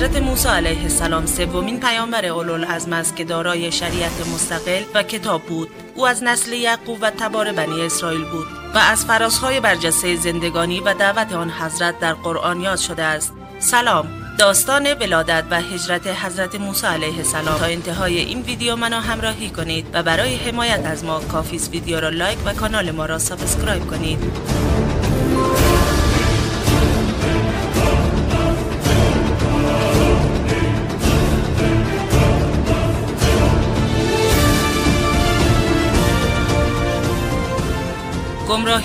حضرت موسی علیه السلام سومین پیامبر اولوالعزم است که دارای شریعت مستقل و کتاب بود. او از نسل یعقوب و تبار بنی اسرائیل بود و از فرازهای برجسته زندگانی و دعوت آن حضرت در قرآن یاد شده است. سلام. داستان ولادت و هجرت حضرت موسی علیه السلام. تا انتهای این ویدیو منو همراهی کنید و برای حمایت از ما کافیست ویدیو را لایک و کانال ما را subscribe کنید.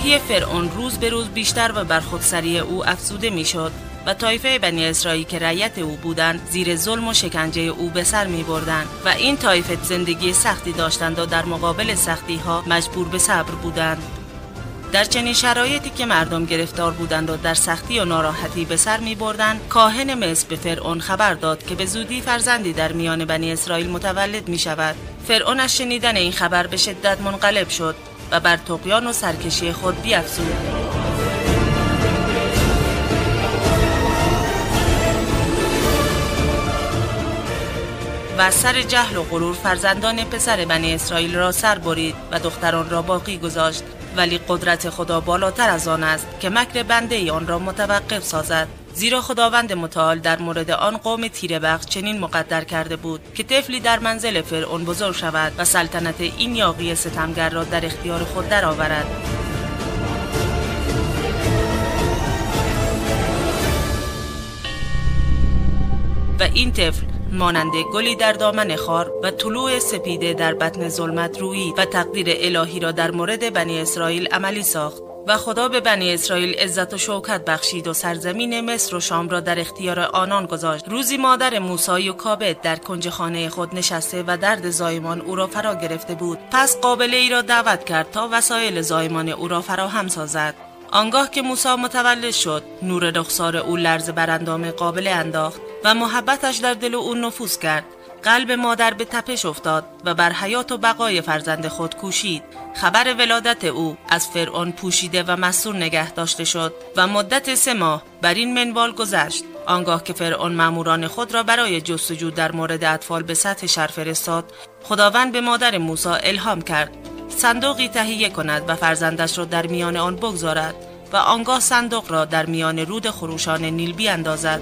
گمراهی فرعون روز به روز بیشتر و بر خودسری او افزوده می‌شد و طایفه بنی اسرائیل که رعیت او بودند زیر ظلم و شکنجه او به سر می بردند و این طایفه زندگی سختی داشتند و در مقابل سختی ها مجبور به صبر بودند. در چنین شرایطی که مردم گرفتار بودند و در سختی و ناراحتی به سر می بردند کاهن مصر به فرعون خبر داد که به زودی فرزندی در میان بنی اسرائیل متولد می شود فرعون از شنیدن این خبر به شدت منقلب شد. و بر تقیان و سرکشی خود بیافزود و سر جهل و غرور فرزندان پسر بنی اسرائیل را سر برید و دختران را باقی گذاشت. ولی قدرت خدا بالاتر از آن است که مکر بنده ای آن را متوقف سازد. زیرا خداوند متعال در مورد آن قوم تیره چنین مقدر کرده بود که طفلی در منزل فرعون بزرگ شود و سلطنت این یاقی ستمگر را در اختیار خود درآورد. و این طفل مانند گلی در دامن خار و طلوع سپیده در بطن ظلمت روی و تقدیر الهی را در مورد بنی اسرائیل عملی ساخت. و خدا به بنی اسرائیل عزت و شوکت بخشید و سرزمین مصر و شام را در اختیار آنان گذاشت. روزی مادر موسی و کابت در کنج خانه خود نشسته و درد زایمان او را فرا گرفته بود. پس قابله ای را دعوت کرد تا وسایل زایمان او را فراهم سازد. آنگاه که موسی متولد شد نور رخسار او لرز بر اندام قابل انداخت و محبتش در دل او نفوذ کرد. قلب مادر به تپش افتاد و بر حیات و بقای فرزند خود کوشید. خبر ولادت او از فرعون پوشیده و مسئول نگه داشته شد و مدت سه ماه بر این منوال گذشت. آنگاه که فرعون ماموران خود را برای جستجو در مورد اطفال به سطح شهر فرستاد خداوند به مادر موسی الهام کرد. صندوقی تهیه کند و فرزندش را در میان آن بگذارد و آنگاه صندوق را در میان رود خروشان نیل بیاندازد.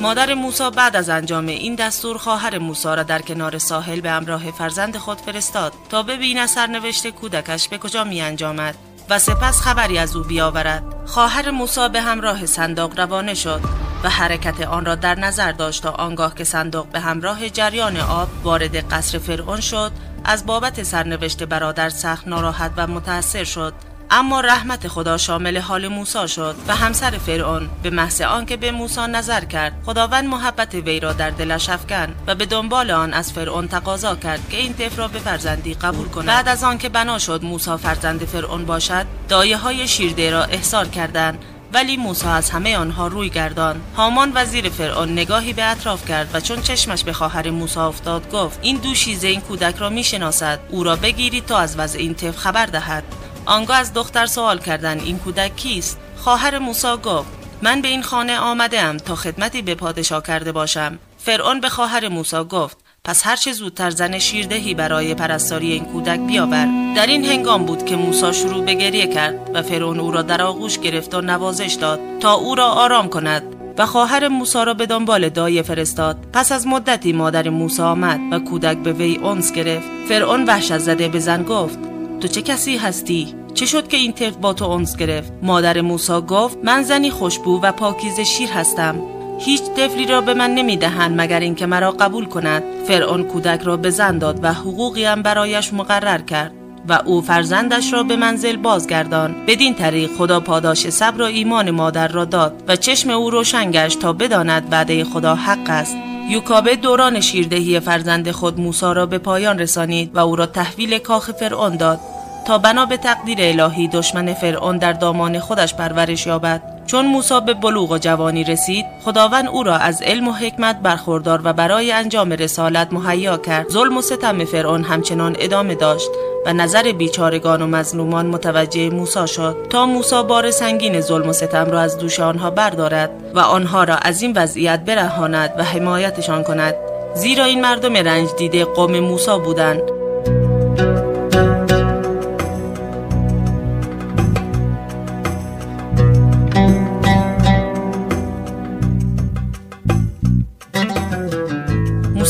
مادر موسی بعد از انجام این دستور خواهر موسی را در کنار ساحل به همراه فرزند خود فرستاد تا ببیند سرنوشت کودکش به کجا می انجامد و سپس خبری از او بیاورد. خواهر موسی به همراه صندوق روانه شد و حرکت آن را در نظر داشت تا آنگاه که صندوق به همراه جریان آب وارد قصر فرعون شد از بابت سرنوشت برادر سخت ناراحت و متأثر شد. اما رحمت خدا شامل حال موسی شد و همسر فرعون به محض آنکه به موسی نظر کرد خداوند محبت وی را در دلش افکند و به دنبال آن از فرعون تقاضا کرد که این طفل را به فرزندی قبول کند. بعد از آنکه بنا شد موسی فرزند فرعون باشد دایه های شیرده را احضار کردند ولی موسی از همه آنها روی گردان هامان وزیر فرعون نگاهی به اطراف کرد و چون چشمش به خواهر موسی افتاد گفت این دوشیزه این کودک را می‌شناسد او را بگیرید تا از وضع این طفل خبر دهد. آنگاه از دختر سوال کردن این کودک کیست؟ خواهر موسی گفت من به این خانه آمده تا خدمتی به پادشاه کرده باشم. فرعون به خواهر موسی گفت پس هر چه زودتر زن شیردهی برای پرستاری این کودک بیاور. در این هنگام بود که موسی شروع به گریه کرد و فرعون او را در آغوش گرفت و نوازش داد تا او را آرام کند و خواهر موسی را به دنبال دایه فرستاد. پس از مدتی مادر موسی آمد و کودک به وی اونس گرفت. فرعون وحشت زده به زن گفت تو چه کسی هستی؟ چه شد که این طفل با تو اونس گرفت؟ مادر موسی گفت من زنی خوشبو و پاکیز شیر هستم. هیچ طفلی را به من نمی‌دهند مگر اینکه مرا قبول کند. فرعون کودک را به زن داد و حقوقی هم برایش مقرر کرد و او فرزندش را به منزل بازگردان. بدین طریق خدا پاداش صبر و ایمان مادر را داد و چشم او روشن گشت تا بداند وعده خدا حق است. یوکابه دوران شیردهی فرزند خود موسا را به پایان رسانید و او را تحویل کاخ فرعون داد. تا بنا به تقدیر الهی دشمن فرعون در دامان خودش پرورش یابد. چون موسی به بلوغ و جوانی رسید خداوند او را از علم و حکمت برخوردار و برای انجام رسالت مهیا کرد. ظلم و ستم فرعون همچنان ادامه داشت و نظر بیچارگان و مظلومان متوجه موسی شد. تا موسی بار سنگین ظلم و ستم را از دوش آنها بردارد و آنها را از این وضعیت برهاند و حمایتشان کند. زیرا این مردم رنج دیده قوم موسی بودند.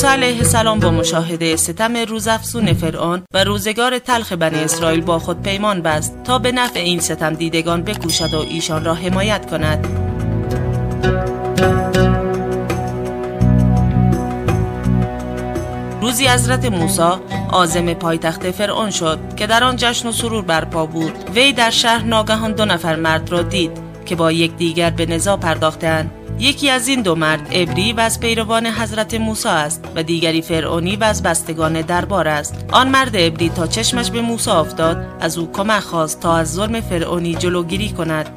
علیه السلام با مشاهده ستم روزافزون فرعون و روزگار تلخ بنی اسرائیل با خود پیمان بست تا به نفع این ستم دیدگان بکوشد و ایشان را حمایت کند. روزی حضرت موسی عازم پایتخت فرعون شد که در آن جشن و سرور برپا بود. وی در شهر ناگهان دو نفر مرد را دید. که با یکدیگر به نزاع پرداختند. یکی از این دو مرد ابری و از پیروان حضرت موسی است و دیگری فرعونی و از بستگان دربار است. آن مرد ابری تا چشمش به موسی افتاد از او کمک خواست تا از ظلم فرعونی جلوگیری کند.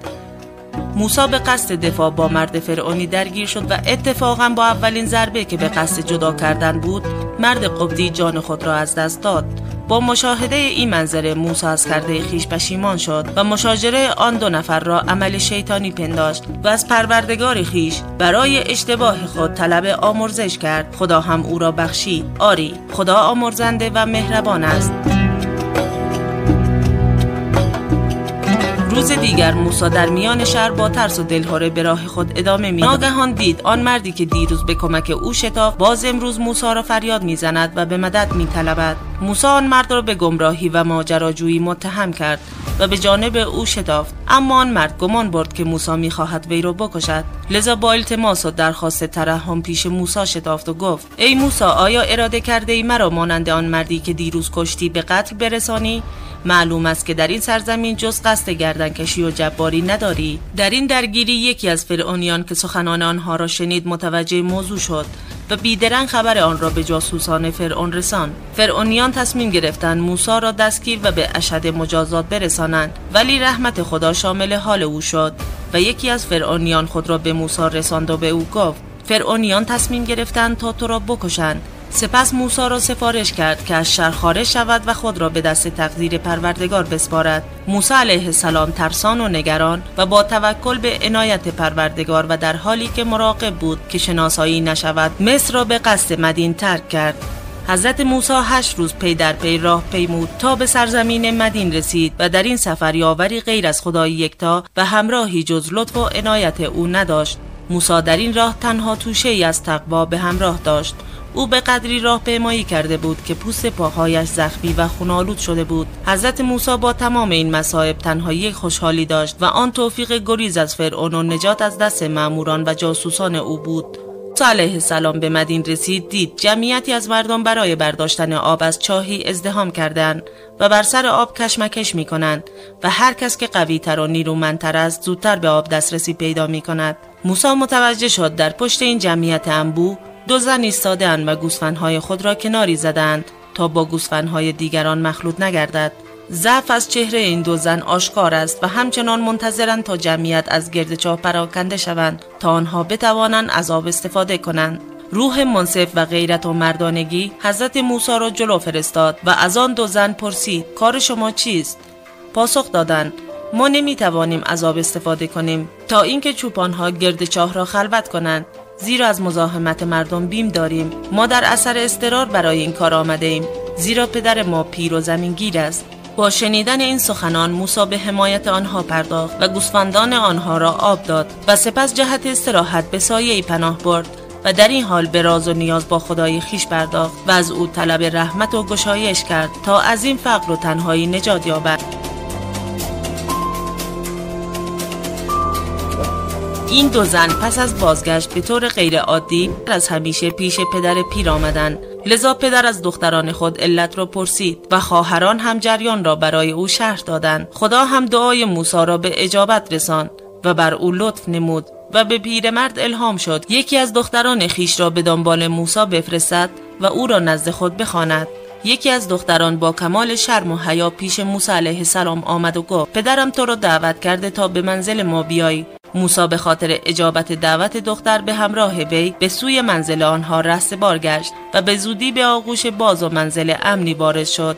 موسی به قصد دفاع با مرد فرعونی درگیر شد و اتفاقا با اولین ضربه که به قصد جدا کردن بود مرد قبطی جان خود را از دست داد. با مشاهده این منظره موسی از کرده خیش پشیمان شد و مشاجره آن دو نفر را عمل شیطانی پنداشت و از پروردگار خیش برای اشتباه خود طلب آمرزش کرد. خدا هم او را بخشید. آری خدا آمرزنده و مهربان است. روز دیگر موسی در میان شهر با ترس و دلهوره به راه خود ادامه می ناگهان دید آن مردی که دیروز به کمک او شتافت باز امروز موسی را فریاد می‌زند و به مدد میطلبد. موسی آن مرد را به گمراهی و ماجراجویی متهم کرد و به جانب او شتافت. اما آن مرد گمان برد که موسی می‌خواهد وی را بکشد. لذا با التماس و درخواست ترحم پیش موسی شتافت و گفت ای موسی آیا اراده کرده ای مرا مانند آن مردی که دیروز کشتی به قتل برسانی؟ معلوم است که در این سرزمین جز قصد گردنکشی و جباری نداری. در این درگیری یکی از فرعونیان که سخنان آنها را شنید متوجه موضوع شد. و بیدرنگ خبر آن را به جاسوسان فرعون رسان. فرعونیان تصمیم گرفتند موسی را دستگیر و به اشد مجازات برسانند. ولی رحمت خدا شامل حال او شد و یکی از فرعونیان خود را به موسی رساند و به او گفت. فرعونیان تصمیم گرفتند تا تو را بکشند. سپس موسی را سفارش کرد که از شهر خارج شود و خود را به دست تقدیر پروردگار بسپارد. موسی علیه السلام ترسان و نگران و با توکل به عنایت پروردگار و در حالی که مراقب بود که شناسایی نشود مصر را به قصد مدین ترک کرد. حضرت موسی هشت روز پی در پی راه پیمود تا به سرزمین مدین رسید و در این سفر یاوری غیر از خدای یکتا و همراهی جز لطف و عنایت او نداشت. موسی در این راه تنها توشه ای از تقوا به همراه داشت. او به قدری راه پیمایی کرده بود که پوست پاهایش زخمی و خونالود شده بود. حضرت موسی با تمام این مصائب تنها یک خوشحالی داشت و آن توفیق گریز از فرعون و نجات از دست ماموران و جاسوسان او بود. علیه السلام به مدین رسید دید جمعیتی از مردم برای برداشتن آب از چاهی ازدهام کردند و بر سر آب کشمکش می کنند و هر کس که قوی تر و نیرومندتر است زودتر به آب دسترسی پیدا می کند موسی متوجه شد در پشت این جمعیت انبو دو زن ایستادهاند و گوسفندهای خود را کناری زدند تا با گوسفندهای دیگران مخلوط نگردد. ضعف از چهره این دو زن آشکار است و همچنان منتظرند تا جمعیت از گرد چاه پراکنده شوند تا آنها بتوانند از آب استفاده کنند. روح منصف و غیرت و مردانگی حضرت موسی را جلو فرستاد و از آن دو زن پرسید کار شما چیست؟ پاسخ دادند ما نمی توانیم از آب استفاده کنیم تا اینکه چوپانها گرد چاه را خلوت کنند. زیرا از مزاحمت مردم بیم داریم. ما در اثر استرار برای این کار آمده ایم. زیرا پدر ما پیر و زمینگیر است. با شنیدن این سخنان موسی به حمایت آنها پرداخت و گوسفندان آنها را آب داد و سپس جهت استراحت به سایه پناه برد و در این حال به راز و نیاز با خدای خیش پرداخت و از او طلب رحمت و گشایش کرد تا از این فقر و تنهایی نجات یابد. این دو زن پس از بازگشت به طور غیرعادی از همیشه پیش پدر پیر آمدند لذا پدر از دختران خود علت را پرسید و خواهران هم جریان را برای او شرح دادند. خدا هم دعای موسی را به اجابت رساند و بر او لطف نمود و به پیرمرد الهام شد. یکی از دختران خیش را به دنبال موسی بفرستد و او را نزد خود بخواند. یکی از دختران با کمال شرم و حیا پیش موسی علیه السلام آمد و گفت پدرم تو را دعوت کرده تا به منزل ما بیایی موسا به خاطر اجابت دعوت دختر به همراه وی به سوی منزل آنها رست گشت و به زودی به آغوش باز و منزل امنی وارد شد.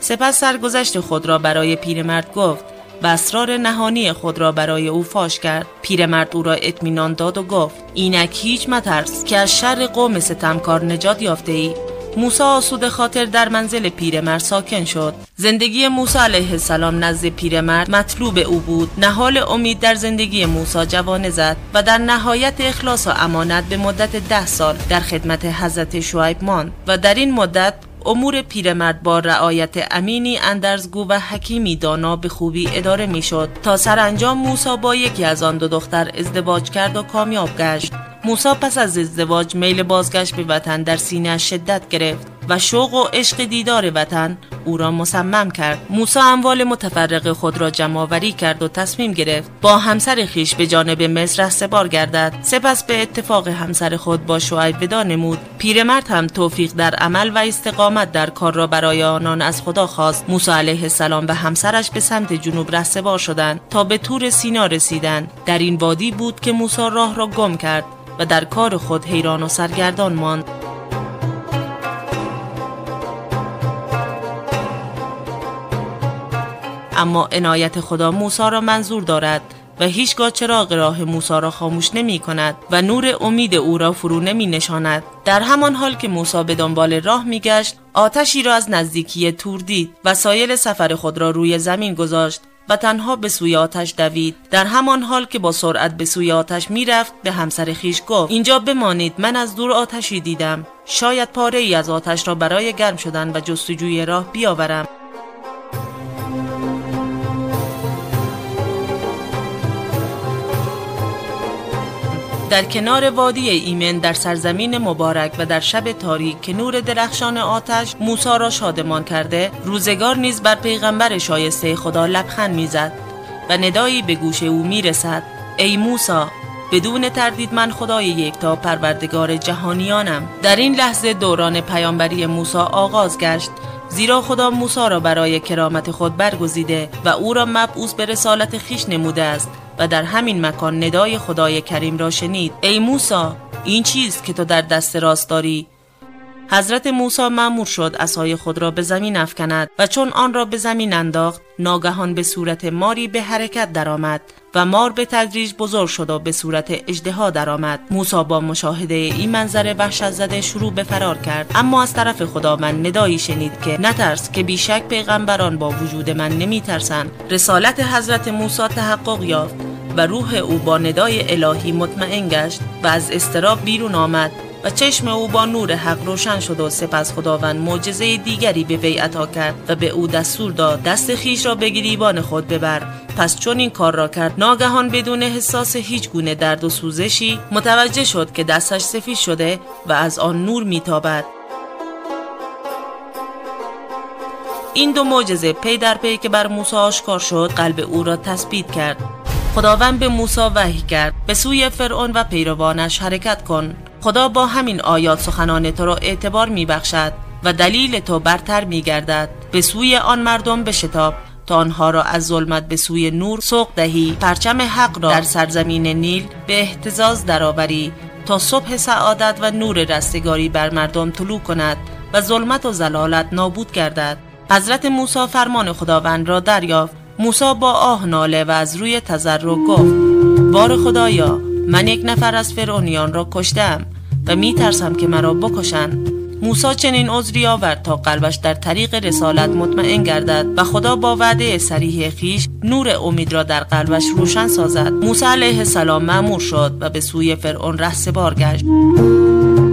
سپس سرگذشت خود را برای پیرمرد گفت و اسرار نهانی خود را برای او فاش کرد. پیرمرد او را اطمینان داد و گفت اینک هیچ مترس که از شر قوم ستمکار نجات یافته ای موسی آسود خاطر در منزل پیرمرد ساکن شد. زندگی موسی علیه السلام نزد پیرمرد مطلوب او بود. نهال امید در زندگی موسی جوانه زد و در نهایت اخلاص و امانت به مدت ده سال در خدمت حضرت شعیب ماند و در این مدت امور پیرمرد با رعایت امینی اندرزگو و حکیمی دانا به خوبی اداره می‌شد. تا سرانجام موسی با یکی از آن دو دختر ازدواج کرد و کامیاب گشت. موسا پس از ازدواج میل بازگشت به وطن در سینه شدت گرفت. و شوق و عشق دیدار وطن او را مصمم کرد. موسی اموال متفرق خود را جمعآوری کرد و تصمیم گرفت با همسر خیش به جانب مصر سبار گردد. سپس به اتفاق همسر خود با شعیب ودا نمود. پیرمرد هم توفیق در عمل و استقامت در کار را برای آنان از خدا خواست. موسی علیه السلام و همسرش به سمت جنوب رهسپار شدند تا به تور سینا رسیدند. در این وادی بود که موسی راه را گم کرد و در کار خود حیران و سرگردان ماند. اما عنایت خدا موسی را منظور دارد و هیچگاه چراغ راه موسی را خاموش نمی کند و نور امید او را فرو نمی نشاند. در همان حال که موسی به دنبال راه می گشت آتشی را از نزدیکی تور دید و سایل سفر خود را روی زمین گذاشت و تنها به سوی آتش دوید. در همان حال که با سرعت به سوی آتش می‌رفت به همسر خیش گفت اینجا بمانید من از دور آتشی دیدم. شاید پاره ای از آتش را برای گرم شدن و جستجوی راه بیاورم. در کنار وادی ایمن در سرزمین مبارک و در شب تاریک که نور درخشان آتش موسی را شادمان کرده روزگار نیز بر پیغمبر شایسته خدا لبخند می‌زد و ندایی به گوش او می‌رسد. ای موسی بدون تردید من خدای یکتا پروردگار جهانیانم. در این لحظه دوران پیامبری موسی آغاز گشت زیرا خدا موسی را برای کرامت خود برگزیده و او را مبعوث به رسالت خیش نموده است و در همین مکان ندای خدای کریم را شنید. ای موسا این چیز که تو در دست راست داری؟ حضرت موسی مأمور شد اسای خود را به زمین افکند و چون آن را به زمین انداخت ناگهان به صورت ماری به حرکت درآمد و مار به تدریج بزرگ شد و به صورت اجدها درآمد. موسی با مشاهده این منظره وحشت زده شروع به فرار کرد. اما از طرف خداوند ندایی شنید که نترس که بیشک پیغمبران با وجود من نمیترسند. رسالت حضرت موسی تحقق یافت و روح او با ندای الهی مطمئن گشت و از اضطراب بیرون آمد. و چشم او با نور حق روشن شد و سپس خداوند معجزه دیگری به وی عطا کرد و به او دستور داد دست خویش را به گریبان خود ببر. پس چون این کار را کرد ناگهان بدون احساس هیچ گونه درد و سوزشی متوجه شد که دستش سفید شده و از آن نور میتابد. این دو معجزه پی در پی که بر موسی آشکار شد قلب او را تثبیت کرد. خداوند به موسی وحی کرد. به سوی فرعون و پیروانش حرکت کن. خدا با همین آیات سخنان تو را اعتبار می بخشد و دلیل تو برتر می گردد به سوی آن مردم بشتاب تا آنها را از ظلمت به سوی نور سوق دهی. پرچم حق را در سرزمین نیل به احتزاز درآوری تا صبح سعادت و نور رستگاری بر مردم طلوع کند و ظلمت و زلالت نابود گردد. حضرت موسی فرمان خداوند را دریافت. موسی با آه ناله و از روی تضرع گفت بار خدایا من یک نفر از فرعونیان را کشتم. و می ترسم که مرا بکشند. موسی چنین عذری آورد تا قلبش در طریق رسالت مطمئن گردد و خدا با وعده سریح خیش نور امید را در قلبش روشن سازد. موسی علیه السلام معمور شد و به سوی فرعون ره بار گشت.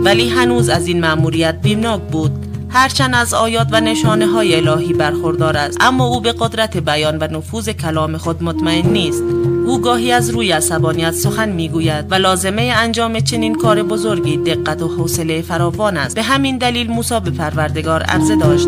ولی هنوز از این مأموریت بیمناک بود. هرچند از آیات و نشانه های الهی برخوردار است اما او به قدرت بیان و نفوذ کلام خود مطمئن نیست. او گاهی از روی عصبانیت سخن می‌گوید و لازمه انجام چنین کار بزرگی دقت و حوصله فراوان است. به همین دلیل موسی به پروردگار عرضه داشت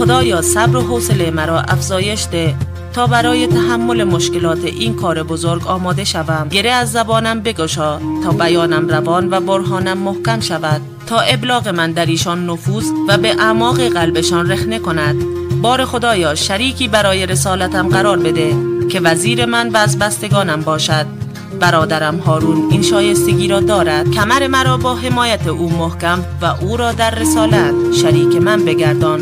خدایا صبر و حوصله مرا افزایش ده. تا برای تحمل مشکلات این کار بزرگ آماده شوم. گره از زبانم بگشا. تا بیانم روان و برهانم محکم شود. تا ابلاغ من در ایشان نفوذ و به اعماق قلبشان رخنه کند. بار خدایا شریکی برای رسالتم قرار بده. که وزیر من و از بستگانم باشد. برادرم هارون این شایستگی را دارد. کمر مرا با حمایت او محکم و او را در رسالت شریک من بگردان.